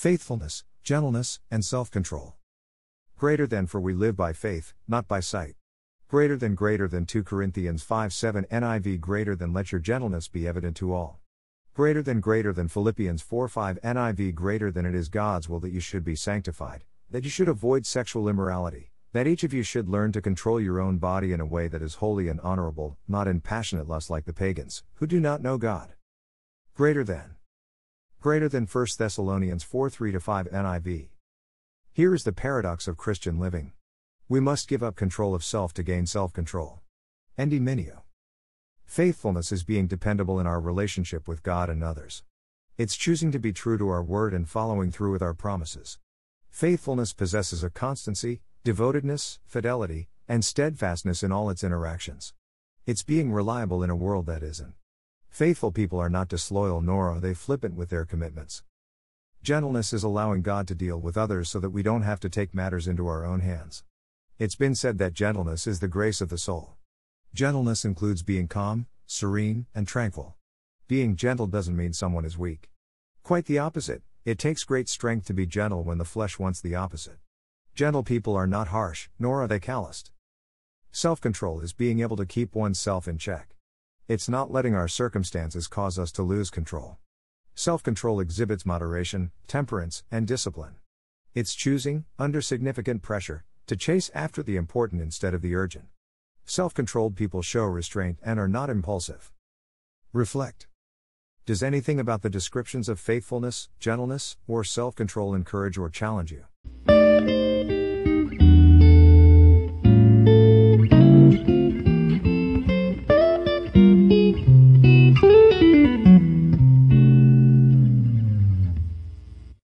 faithfulness, gentleness, and self control. Greater than for we live by faith, not by sight. Greater than greater than 2 Corinthians 5 7 NIV greater than let your gentleness be evident to all. Greater than greater than Philippians 4 5 NIV greater than it is God's will that you should be sanctified, that you should avoid sexual immorality, that each of you should learn to control your own body in a way that is holy and honorable, not in passionate lust like the pagans, who do not know God. Greater than. Greater than 1 Thessalonians 4 3 5 NIV. Here is the paradox of Christian living. We must give up control of self to gain self control. Endi Minio. Faithfulness is being dependable in our relationship with God and others. It's choosing to be true to our word and following through with our promises. Faithfulness possesses a constancy, devotedness, fidelity, and steadfastness in all its interactions. It's being reliable in a world that isn't. Faithful people are not disloyal nor are they flippant with their commitments. Gentleness is allowing God to deal with others so that we don't have to take matters into our own hands. It's been said that gentleness is the grace of the soul. Gentleness includes being calm, serene, and tranquil. Being gentle doesn't mean someone is weak. Quite the opposite, it takes great strength to be gentle when the flesh wants the opposite. Gentle people are not harsh, nor are they calloused. Self control is being able to keep oneself in check. It's not letting our circumstances cause us to lose control. Self control exhibits moderation, temperance, and discipline. It's choosing, under significant pressure, to chase after the important instead of the urgent. Self controlled people show restraint and are not impulsive. Reflect. Does anything about the descriptions of faithfulness, gentleness, or self control encourage or challenge you?